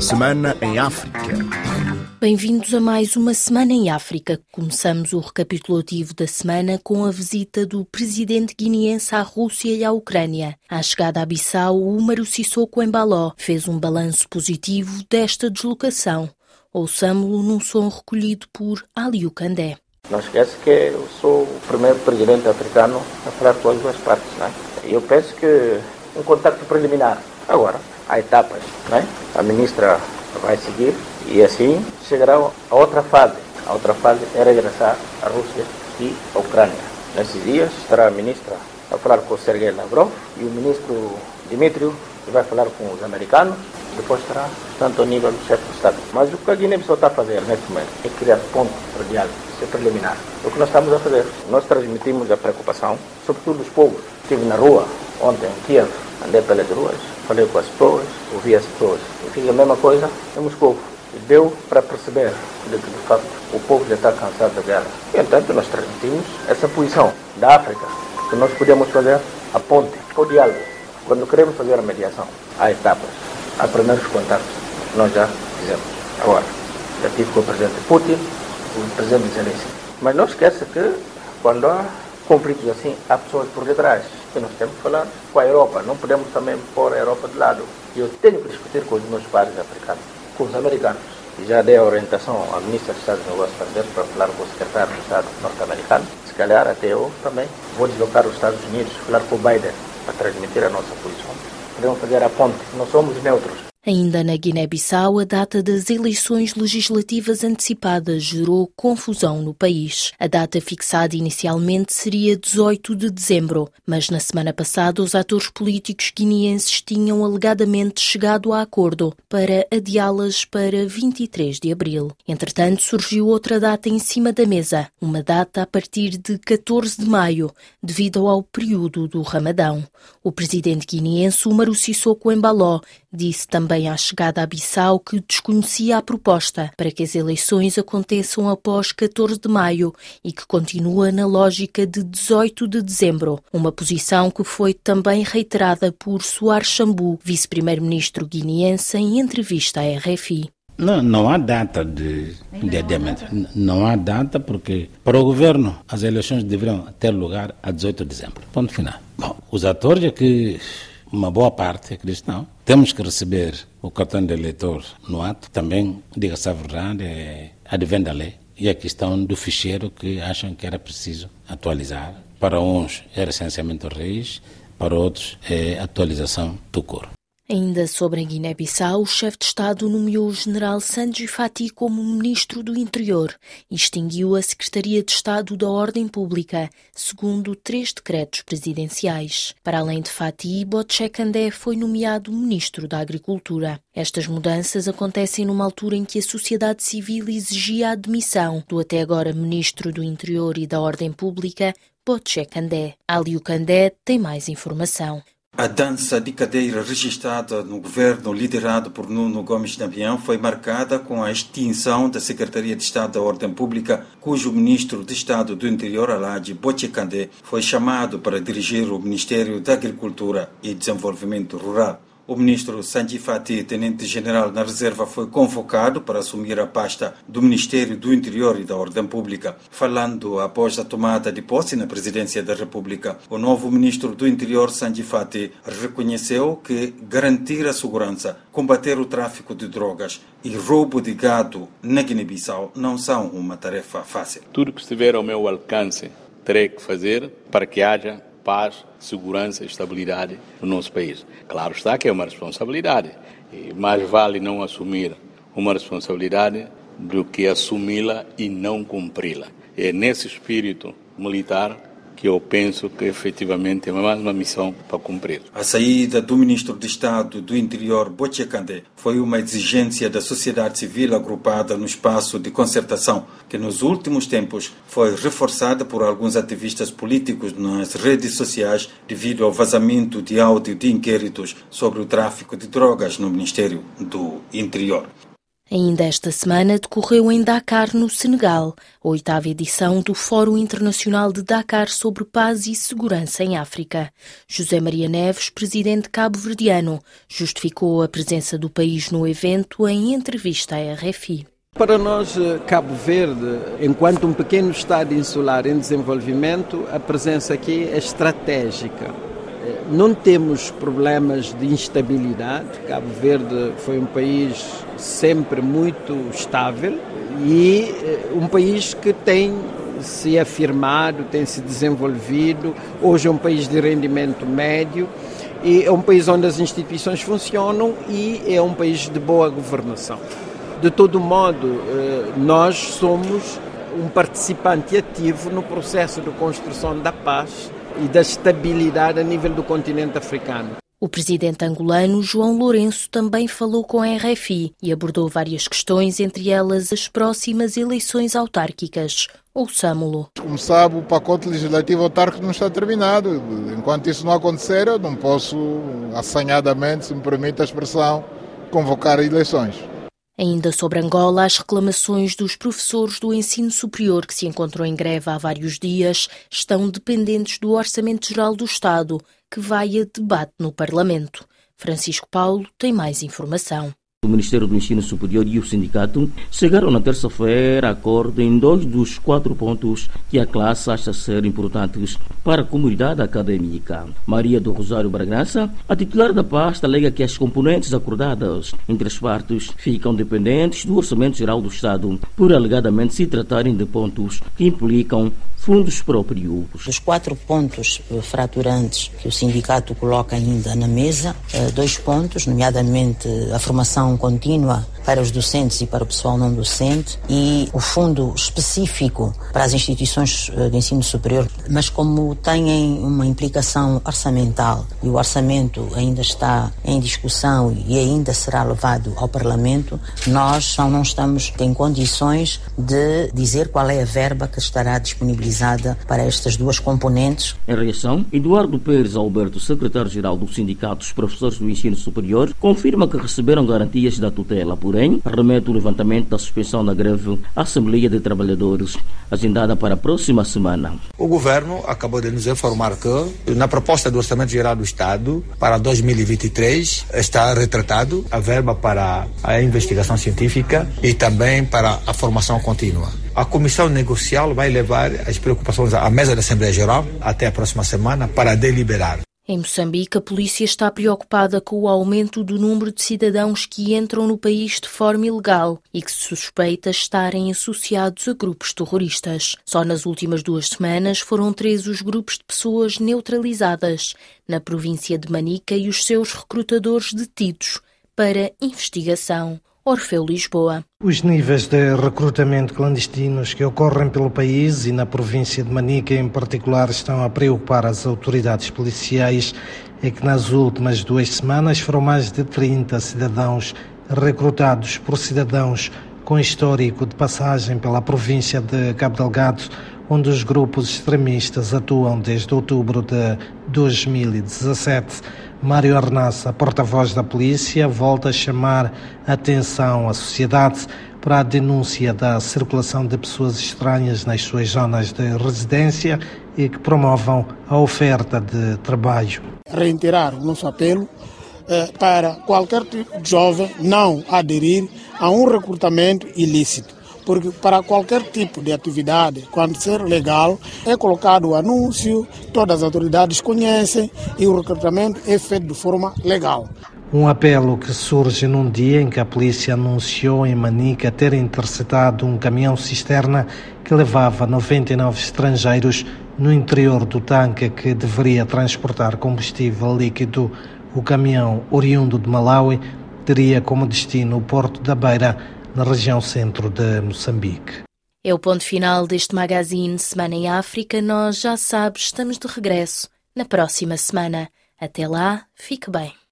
Semana em África. Bem-vindos a mais uma Semana em África. Começamos o recapitulativo da semana com a visita do presidente guineense à Rússia e à Ucrânia. À chegada a Bissau, o Umaru Sissoko Embaló fez um balanço positivo desta deslocação. Ouçamo-lo num som recolhido por Aliu Kandé. Não esquece que eu sou o primeiro presidente africano a falar com as duas partes. Não é? Eu penso que um contato preliminar. Agora, há etapas. Não é? A ministra vai seguir e assim chegará a outra fase. A outra fase é regressar à Rússia e à Ucrânia. Nesses dias estará a ministra a falar com o Sergei Lavrov e o ministro Dmitry vai falar com os americanos depois estará, tanto nível do chefe de Estado. Mas o que a Guiné-Bissau está a fazer neste momento é criar pontos para diálogo, preliminar. É o que nós estamos a fazer. Nós transmitimos a preocupação, sobretudo dos povos. Estive na rua ontem em Kiev, andei pelas ruas, falei com as pessoas, ouvi as pessoas. E fiz a mesma coisa em Moscou. E deu para perceber de que, de facto, o povo já está cansado da guerra. E, entanto, nós transmitimos essa posição da África, que nós podemos fazer a ponte, o diálogo. Quando queremos fazer a mediação, há etapas há primeiros contatos nós já fizemos. Agora, já tive com o presidente Putin, o presidente Zelensky. Mas não esqueça que quando há conflitos assim, há pessoas por detrás. E nós temos que falar com a Europa, não podemos também pôr a Europa de lado. Eu tenho que discutir com os meus pares africanos, com os americanos. E já dei a orientação à ministra dos Estados Negócios Estrangeiros para falar com o secretário do Estado norte-americano. Se calhar até eu também vou deslocar os Estados Unidos, falar com o Biden para transmitir a nossa posição podemos fazer a ponte. Não somos neutros. Ainda na Guiné-Bissau, a data das eleições legislativas antecipadas gerou confusão no país. A data fixada inicialmente seria 18 de dezembro, mas na semana passada os atores políticos guineenses tinham alegadamente chegado a acordo para adiá-las para 23 de abril. Entretanto, surgiu outra data em cima da mesa, uma data a partir de 14 de maio, devido ao período do Ramadão. O presidente guineense, Umaru Sissoko Embaló, disse também à chegada a Bissau que desconhecia a proposta para que as eleições aconteçam após 14 de maio e que continua na lógica de 18 de dezembro, uma posição que foi também reiterada por Soares Chambu, vice-primeiro-ministro guineense, em entrevista à RFI. Não, não há data de, de adiamento. Não há data porque, para o governo, as eleições deveriam ter lugar a 18 de dezembro. Ponto final. Bom, os atores é que uma boa parte é cristão. Temos que receber o cartão de eleitor no ato. Também, diga-se a verdade, é, advém da lei. E a questão do ficheiro que acham que era preciso atualizar. Para uns era essencialmente o raiz, para outros é atualização do coro. Ainda sobre a Guiné-Bissau, o chefe de Estado nomeou o general Sanji Fati como ministro do Interior e extinguiu a Secretaria de Estado da Ordem Pública, segundo três decretos presidenciais. Para além de Fati, Botchekandé foi nomeado ministro da Agricultura. Estas mudanças acontecem numa altura em que a sociedade civil exigia a admissão do até agora ministro do Interior e da Ordem Pública, Botchekandé. Aliu Kandé tem mais informação. A dança de cadeira registrada no governo liderado por Nuno Gomes Nabião foi marcada com a extinção da Secretaria de Estado da Ordem Pública, cujo ministro de Estado do Interior, Alad Bochekandé, foi chamado para dirigir o Ministério da Agricultura e Desenvolvimento Rural. O ministro Sanji Fati, tenente-general na reserva, foi convocado para assumir a pasta do Ministério do Interior e da Ordem Pública. Falando após a tomada de posse na presidência da República, o novo ministro do Interior, Sanji Fati, reconheceu que garantir a segurança, combater o tráfico de drogas e roubo de gado na Guiné-Bissau não são uma tarefa fácil. Tudo que estiver ao meu alcance terei que fazer para que haja paz, segurança e estabilidade no nosso país. Claro está que é uma responsabilidade, e mais vale não assumir uma responsabilidade do que assumi-la e não cumpri-la. É nesse espírito militar que eu penso que efetivamente é mais uma missão para cumprir. A saída do ministro de Estado do Interior, Bochekande, foi uma exigência da sociedade civil agrupada no espaço de concertação, que nos últimos tempos foi reforçada por alguns ativistas políticos nas redes sociais devido ao vazamento de áudio de inquéritos sobre o tráfico de drogas no Ministério do Interior. Ainda esta semana decorreu em Dakar, no Senegal, a oitava edição do Fórum Internacional de Dakar sobre Paz e Segurança em África. José Maria Neves, presidente cabo-verdiano, justificou a presença do país no evento em entrevista à RFI. Para nós, eh, Cabo Verde, enquanto um pequeno Estado insular em desenvolvimento, a presença aqui é estratégica não temos problemas de instabilidade. Cabo Verde foi um país sempre muito estável e eh, um país que tem se afirmado, tem se desenvolvido. Hoje é um país de rendimento médio e é um país onde as instituições funcionam e é um país de boa governação. De todo modo, eh, nós somos um participante ativo no processo de construção da paz e da estabilidade a nível do continente africano. O presidente angolano João Lourenço também falou com a RFI e abordou várias questões, entre elas as próximas eleições autárquicas. Ouçamo-lo. Como sabe, o pacote legislativo autárquico não está terminado. Enquanto isso não acontecer, eu não posso, assanhadamente, se me permite a expressão, convocar eleições. Ainda sobre Angola, as reclamações dos professores do ensino superior que se encontram em greve há vários dias estão dependentes do Orçamento Geral do Estado, que vai a debate no Parlamento. Francisco Paulo tem mais informação. O Ministério do Ensino Superior e o sindicato chegaram na terça-feira a acordo em dois dos quatro pontos que a classe acha ser importantes para a comunidade acadêmica. Maria do Rosário Bragança, a titular da pasta, alega que as componentes acordadas entre as partes ficam dependentes do Orçamento Geral do Estado, por alegadamente se tratarem de pontos que implicam fundos próprios. Dos quatro pontos eh, fraturantes que o sindicato coloca ainda na mesa, eh, dois pontos, nomeadamente a formação contínua para os docentes e para o pessoal não docente e o fundo específico para as instituições eh, de ensino superior, mas como têm uma implicação orçamental e o orçamento ainda está em discussão e ainda será levado ao Parlamento, nós só não estamos em condições de dizer qual é a verba que estará disponibilizada para estas duas componentes. Em reação, Eduardo Pérez Alberto, secretário-geral do Sindicato dos Professores do Ensino Superior, confirma que receberam garantias da tutela por Porém, remete o levantamento da suspensão da greve à Assembleia de Trabalhadores, agendada para a próxima semana. O governo acabou de nos informar que, na proposta do Orçamento Geral do Estado para 2023, está retratado a verba para a investigação científica e também para a formação contínua. A comissão negocial vai levar as preocupações à mesa da Assembleia Geral até a próxima semana para deliberar. Em Moçambique, a polícia está preocupada com o aumento do número de cidadãos que entram no país de forma ilegal e que se suspeita estarem associados a grupos terroristas. Só nas últimas duas semanas foram três os grupos de pessoas neutralizadas na província de Manica e os seus recrutadores detidos para investigação. Orfeu Lisboa. Os níveis de recrutamento clandestinos que ocorrem pelo país e na província de Manica em particular estão a preocupar as autoridades policiais é que nas últimas duas semanas foram mais de 30 cidadãos recrutados por cidadãos com histórico de passagem pela província de Cabo Delgado, onde os grupos extremistas atuam desde outubro de 2017. Mário Arnassa, porta-voz da polícia, volta a chamar a atenção à sociedade para a denúncia da circulação de pessoas estranhas nas suas zonas de residência e que promovam a oferta de trabalho. Reiterar o nosso apelo eh, para qualquer tipo jovem não aderir a um recrutamento ilícito porque para qualquer tipo de atividade, quando ser legal, é colocado o anúncio, todas as autoridades conhecem e o recrutamento é feito de forma legal. Um apelo que surge num dia em que a polícia anunciou em Manica ter interceptado um caminhão cisterna que levava 99 estrangeiros no interior do tanque que deveria transportar combustível líquido. O caminhão, oriundo de Malawi, teria como destino o Porto da Beira, na região centro de Moçambique. É o ponto final deste magazine Semana em África. Nós, já sabes, estamos de regresso na próxima semana. Até lá, fique bem.